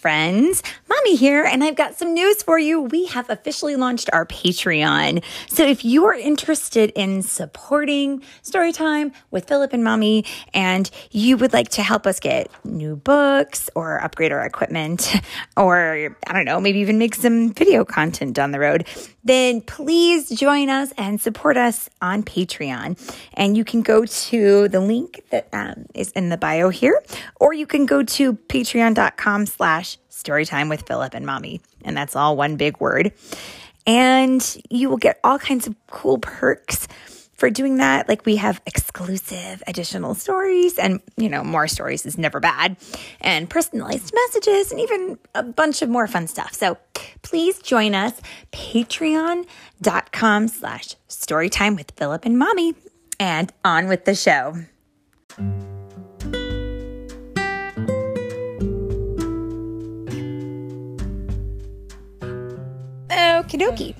friends. Mommy here, and I've got some news for you. We have officially launched our Patreon. So if you are interested in supporting Storytime with Philip and Mommy, and you would like to help us get new books or upgrade our equipment, or I don't know, maybe even make some video content down the road, then please join us and support us on Patreon. And you can go to the link that um, is in the bio here, or you can go to patreon.com slash storytime with Philip and mommy. And that's all one big word. And you will get all kinds of cool perks for doing that. Like we have exclusive additional stories and, you know, more stories is never bad and personalized messages and even a bunch of more fun stuff. So please join us, patreon.com slash storytime with Philip and mommy and on with the show. Okie.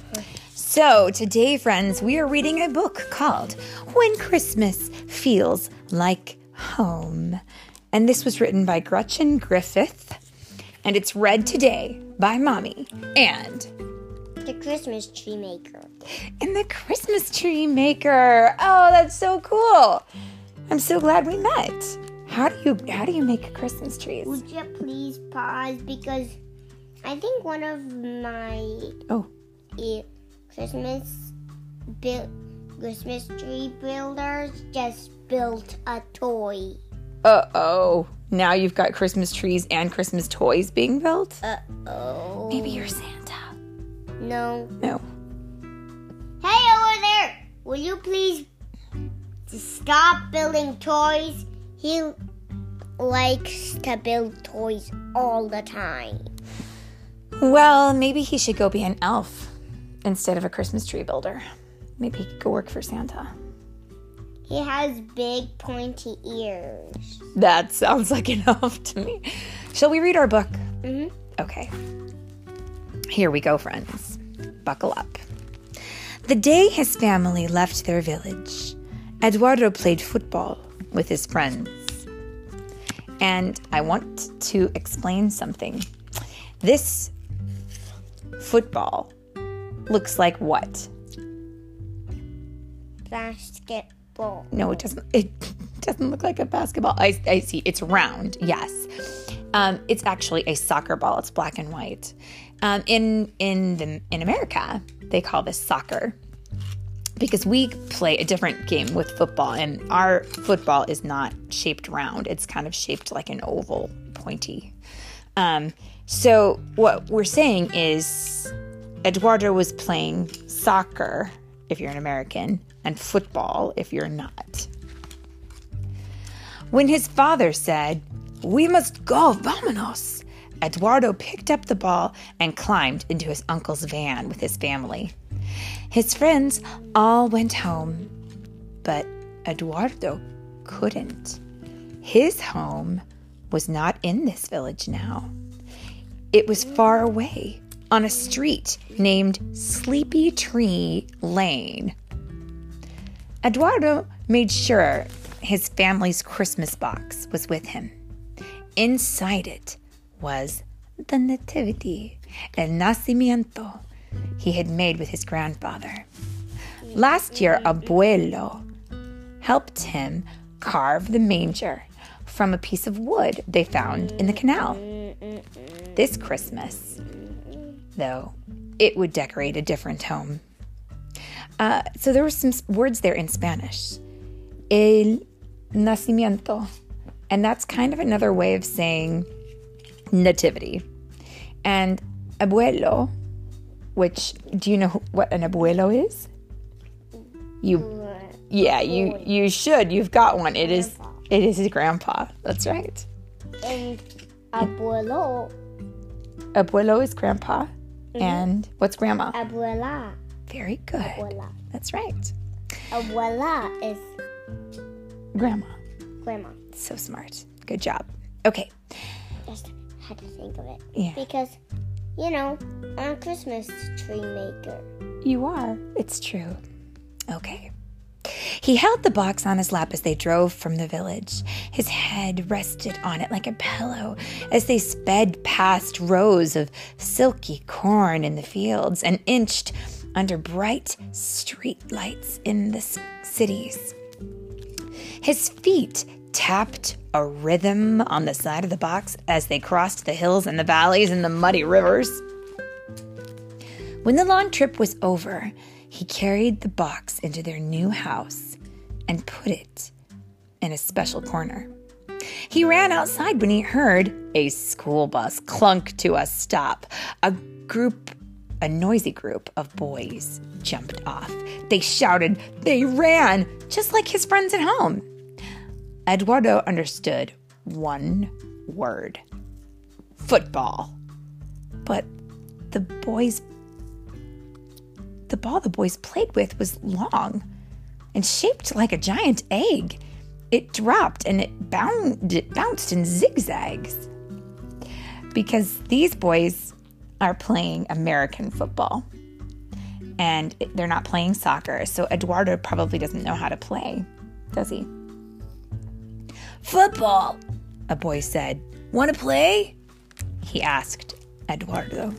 So, today, friends, we are reading a book called When Christmas Feels Like Home. And this was written by Gretchen Griffith. And it's read today by Mommy and The Christmas Tree Maker. and the Christmas Tree Maker. Oh, that's so cool. I'm so glad we met. How do you how do you make Christmas trees? Would you please pause because I think one of my Oh, eh, Christmas build Christmas tree builders just built a toy. uh-oh. Now you've got Christmas trees and Christmas toys being built? Uh oh. Maybe you're Santa. No. No. Hey over there! Will you please stop building toys? He likes to build toys all the time. Well, maybe he should go be an elf instead of a Christmas tree builder. Maybe he could go work for Santa. He has big pointy ears. That sounds like enough to me. Shall we read our book? Mhm. Okay. Here we go, friends. Buckle up. The day his family left their village, Eduardo played football with his friends. And I want to explain something. This football looks like what? Basketball. No, it doesn't. It doesn't look like a basketball. I, I see. It's round. Yes. Um, it's actually a soccer ball. It's black and white. Um, in in the in America, they call this soccer because we play a different game with football, and our football is not shaped round. It's kind of shaped like an oval, pointy. Um, so what we're saying is, Eduardo was playing soccer if you're an American, and football if you're not. When his father said, We must go, vámonos, Eduardo picked up the ball and climbed into his uncle's van with his family. His friends all went home, but Eduardo couldn't. His home was not in this village now. It was far away on a street named Sleepy Tree Lane. Eduardo made sure his family's Christmas box was with him. Inside it was the Nativity, El Nacimiento, he had made with his grandfather. Last year, Abuelo helped him carve the manger from a piece of wood they found in the canal. This Christmas, though, it would decorate a different home. Uh, so there were some words there in Spanish. El nacimiento. And that's kind of another way of saying nativity. And abuelo, which do you know what an abuelo is? You yeah, you you should. You've got one. It is it is his grandpa. That's right. And abuelo, Abuelo is grandpa. Mm-hmm. And what's grandma? abuela, Very good. abuela. That's right. Abuela is Grandma. grandma. So smart. Good job. Okay. Just had to think of it. Yeah. Because, you know, I'm a Christmas tree maker. You are. It's true. Okay. He held the box on his lap as they drove from the village. His head rested on it like a pillow as they sped past rows of silky corn in the fields and inched under bright street lights in the cities. His feet tapped a rhythm on the side of the box as they crossed the hills and the valleys and the muddy rivers. When the long trip was over, he carried the box into their new house and put it in a special corner. He ran outside when he heard a school bus clunk to a stop. A group, a noisy group of boys jumped off. They shouted, they ran, just like his friends at home. Eduardo understood one word football. But the boys the ball the boys played with was long and shaped like a giant egg. It dropped and it, bound, bounced in zigzags. Because these boys are playing American football and they're not playing soccer. So Eduardo probably doesn't know how to play, does he? Football, a boy said. Want to play? He asked Eduardo.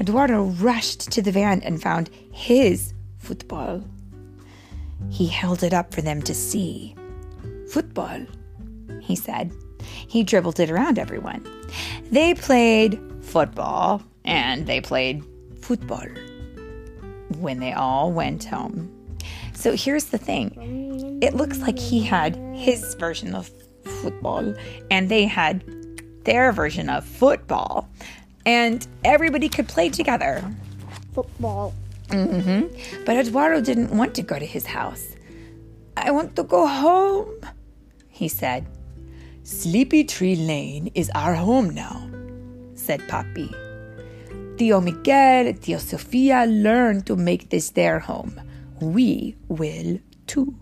Eduardo rushed to the van and found his football. He held it up for them to see. Football, he said. He dribbled it around everyone. They played football and they played football when they all went home. So here's the thing it looks like he had his version of football and they had their version of football and everybody could play together. Football. Mm-hmm. But Eduardo didn't want to go to his house. I want to go home, he said. Sleepy Tree Lane is our home now, said Poppy. Tio Miguel, Tio Sofia learned to make this their home. We will too.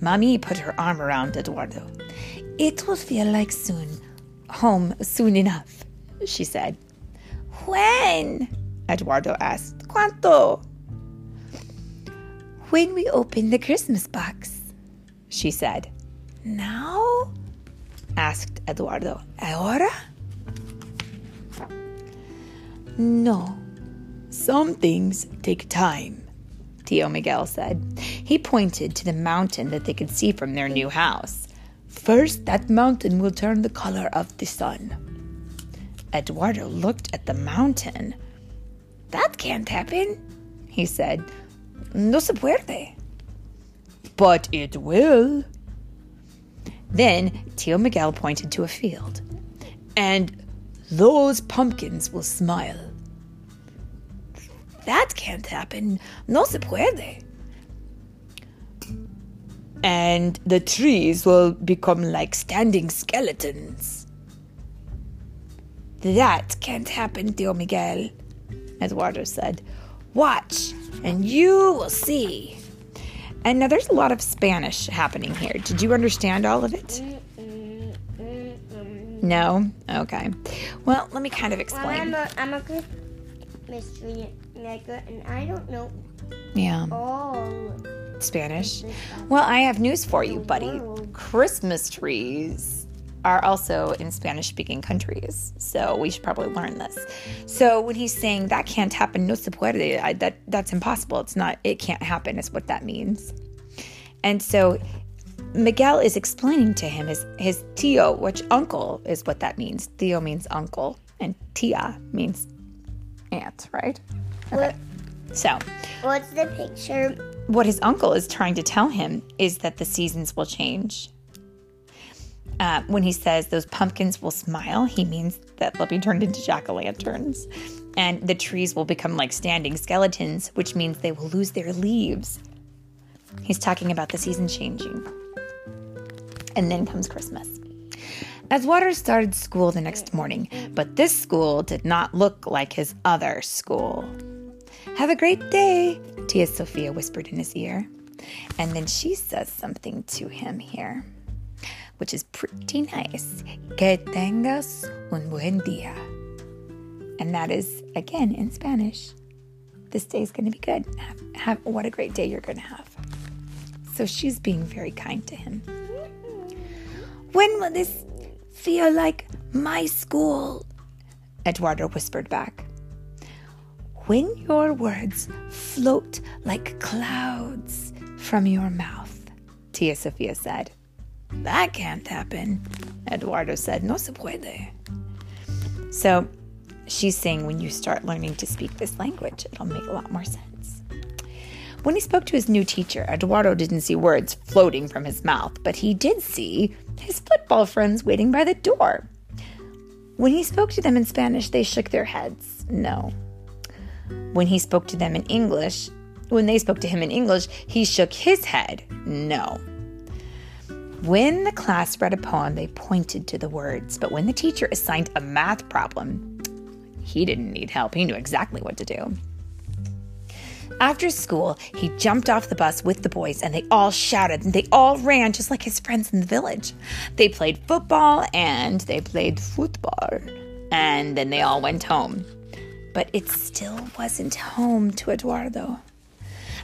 Mommy put her arm around Eduardo. It will feel like soon, home soon enough she said. When? Eduardo asked. ¿Cuánto? When we open the Christmas box, she said. Now? asked Eduardo. Ahora? No. Some things take time, Tio Miguel said. He pointed to the mountain that they could see from their new house. First, that mountain will turn the color of the sun. Eduardo looked at the mountain. That can't happen, he said. No se puede. But it will. Then Tio Miguel pointed to a field. And those pumpkins will smile. That can't happen. No se puede. And the trees will become like standing skeletons. That can't happen, Tio Miguel, Eduardo said. Watch, and you will see. And now there's a lot of Spanish happening here. Did you understand all of it? No? Okay. Well, let me kind of explain. Well, I'm, a, I'm a good mystery maker, and I don't know yeah. all Spanish. Well, I have news for you, buddy. Christmas trees are also in Spanish speaking countries. So we should probably learn this. So when he's saying that can't happen, no se puede, I, that, that's impossible. It's not, it can't happen, is what that means. And so Miguel is explaining to him his, his tio, which uncle is what that means. Tio means uncle, and tia means aunt, right? Okay. So, what's the picture? What his uncle is trying to tell him is that the seasons will change uh, when he says those pumpkins will smile, he means that they'll be turned into jack o' lanterns. And the trees will become like standing skeletons, which means they will lose their leaves. He's talking about the season changing. And then comes Christmas. As Waters started school the next morning, but this school did not look like his other school. Have a great day, Tia Sofia whispered in his ear. And then she says something to him here which is pretty nice. Que tengas un buen día. And that is, again, in Spanish. this day is going to be good. Have, have what a great day you're going to have. So she's being very kind to him. When will this feel like my school? Eduardo whispered back. When your words float like clouds from your mouth, Tia Sofia said. That can't happen, Eduardo said. No se puede. So she's saying when you start learning to speak this language, it'll make a lot more sense. When he spoke to his new teacher, Eduardo didn't see words floating from his mouth, but he did see his football friends waiting by the door. When he spoke to them in Spanish, they shook their heads. No. When he spoke to them in English, when they spoke to him in English, he shook his head. No. When the class read a poem, they pointed to the words, but when the teacher assigned a math problem, he didn't need help. He knew exactly what to do. After school, he jumped off the bus with the boys and they all shouted and they all ran just like his friends in the village. They played football and they played football. And then they all went home. But it still wasn't home to Eduardo.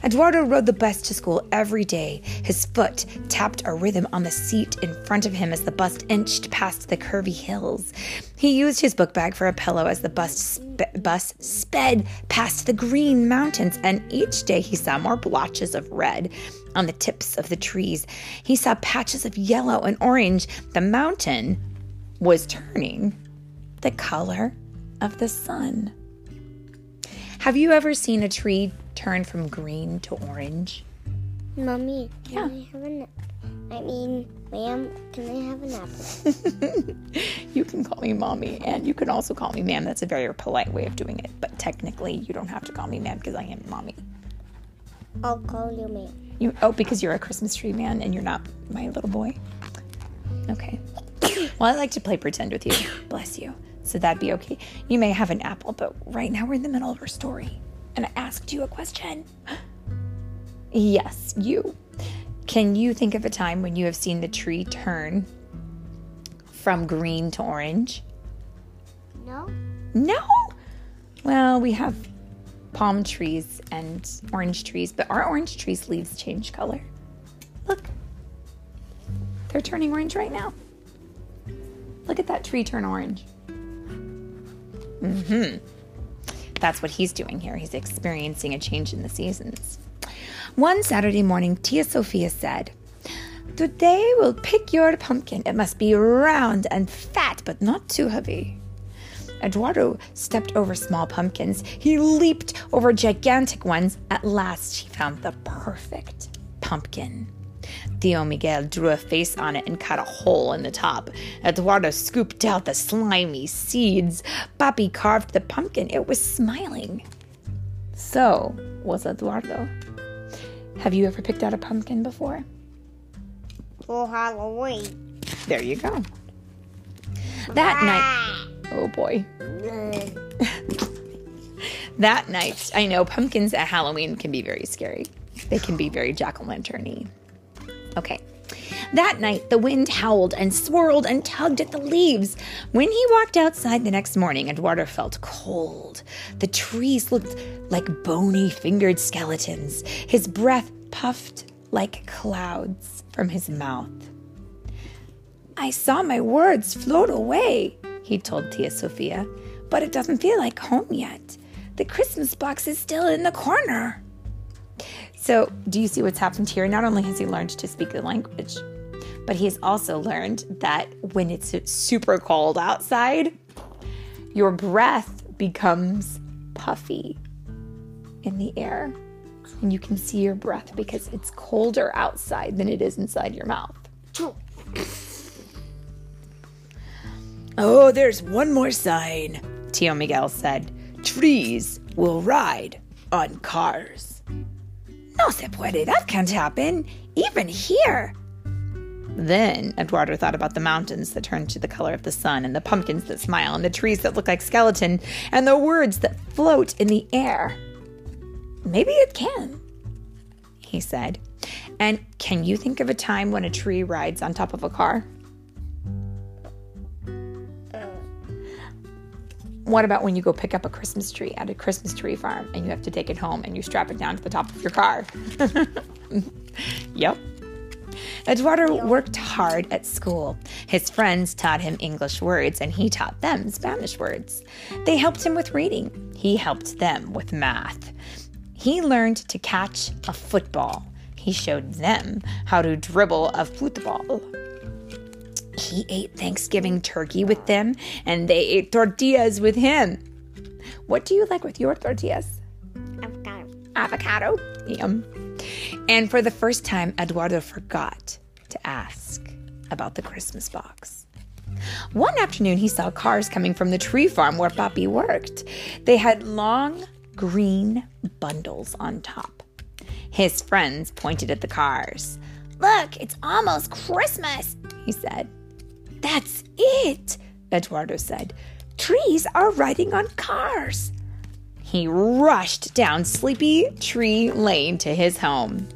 Eduardo rode the bus to school every day. His foot tapped a rhythm on the seat in front of him as the bus inched past the curvy hills. He used his book bag for a pillow as the bus, spe- bus sped past the green mountains, and each day he saw more blotches of red on the tips of the trees. He saw patches of yellow and orange. The mountain was turning the color of the sun. Have you ever seen a tree turn from green to orange? Mommy, can Yeah. I have an I mean, ma'am, can I have an apple? you can call me mommy, and you can also call me ma'am. That's a very polite way of doing it, but technically, you don't have to call me ma'am because I am mommy. I'll call you ma'am. You oh, because you're a Christmas tree man and you're not my little boy. Okay. Well, I like to play pretend with you. Bless you. So that'd be okay. You may have an apple, but right now we're in the middle of our story, and I asked you a question. Yes, you. Can you think of a time when you have seen the tree turn from green to orange? No? No. Well, we have palm trees and orange trees, but our orange trees' leaves change color. Look. They're turning orange right now. Look at that tree turn orange. Mhm. That's what he's doing here. He's experiencing a change in the seasons. One Saturday morning, Tia Sofia said, Today we'll pick your pumpkin. It must be round and fat, but not too heavy. Eduardo stepped over small pumpkins. He leaped over gigantic ones. At last, he found the perfect pumpkin. Tio Miguel drew a face on it and cut a hole in the top. Eduardo scooped out the slimy seeds. Papi carved the pumpkin. It was smiling. So was Eduardo. Have you ever picked out a pumpkin before? For Halloween. There you go. That night, oh boy. That night, I know pumpkins at Halloween can be very scary. They can be very jack o' lantern Okay. That night, the wind howled and swirled and tugged at the leaves. When he walked outside the next morning, Eduardo felt cold. The trees looked like bony fingered skeletons. His breath puffed like clouds from his mouth. I saw my words float away, he told Tia Sofia, but it doesn't feel like home yet. The Christmas box is still in the corner. So, do you see what's happened here? Not only has he learned to speak the language, but he's also learned that when it's super cold outside, your breath becomes puffy in the air. And you can see your breath because it's colder outside than it is inside your mouth. Oh, there's one more sign, Tio Miguel said. Trees will ride on cars. No se puede, that can't happen, even here. Then Eduardo thought about the mountains that turn to the color of the sun, and the pumpkins that smile, and the trees that look like skeleton, and the words that float in the air. Maybe it can, he said. And can you think of a time when a tree rides on top of a car? What about when you go pick up a Christmas tree at a Christmas tree farm and you have to take it home and you strap it down to the top of your car? yep. Eduardo worked hard at school. His friends taught him English words and he taught them Spanish words. They helped him with reading. He helped them with math. He learned to catch a football. He showed them how to dribble a football. He ate Thanksgiving turkey with them, and they ate tortillas with him. What do you like with your tortillas? Avocado. Avocado. Yum. And for the first time, Eduardo forgot to ask about the Christmas box. One afternoon, he saw cars coming from the tree farm where Papi worked. They had long green bundles on top. His friends pointed at the cars. Look, it's almost Christmas, he said. That's it, Eduardo said. Trees are riding on cars. He rushed down Sleepy Tree Lane to his home.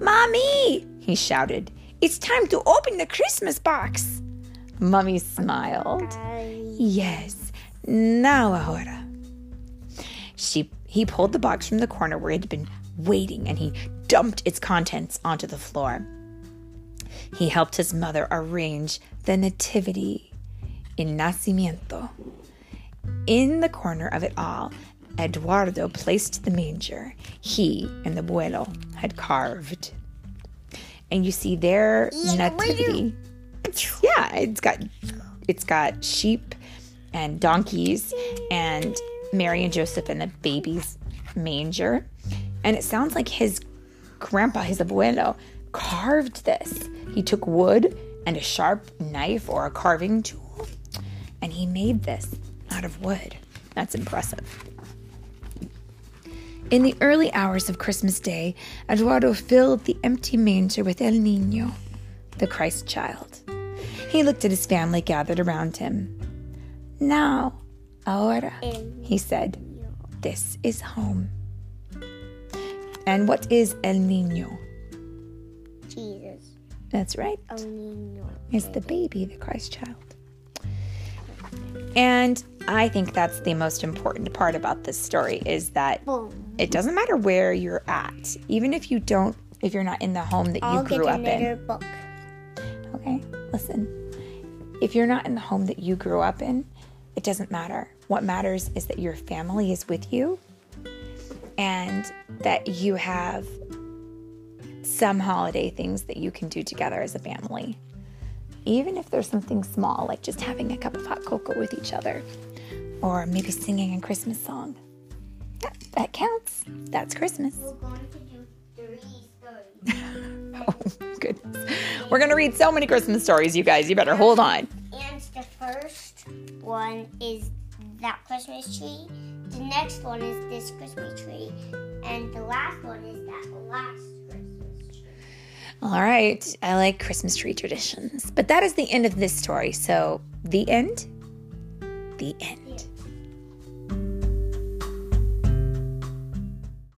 Mommy, he shouted, it's time to open the Christmas box. Mummy smiled. Yes, now ahora. She, he pulled the box from the corner where it had been waiting and he dumped its contents onto the floor. He helped his mother arrange the nativity in nacimiento. In the corner of it all, Eduardo placed the manger he and the abuelo had carved. And you see their nativity. Yeah, it's got it's got sheep and donkeys and Mary and Joseph in the baby's manger. And it sounds like his grandpa, his abuelo, carved this. He took wood and a sharp knife or a carving tool and he made this out of wood. That's impressive. In the early hours of Christmas Day, Eduardo filled the empty manger with El Nino, the Christ child. He looked at his family gathered around him. Now, ahora, he said, this is home. And what is El Nino? Jesus. That's right. It's the baby, the Christ child. And I think that's the most important part about this story is that Boom. it doesn't matter where you're at, even if you don't, if you're not in the home that you I'll get grew up in. book. Okay, listen. If you're not in the home that you grew up in, it doesn't matter. What matters is that your family is with you and that you have some holiday things that you can do together as a family. Even if there's something small, like just having a cup of hot cocoa with each other, or maybe singing a Christmas song. That, that counts. That's Christmas. We're going to do three stories. Oh, goodness. We're going to read so many Christmas stories, you guys. You better hold on. And the first one is that Christmas tree. The next one is this Christmas tree. And the last one is that last. All right. I like Christmas tree traditions. But that is the end of this story. So, the end? The end.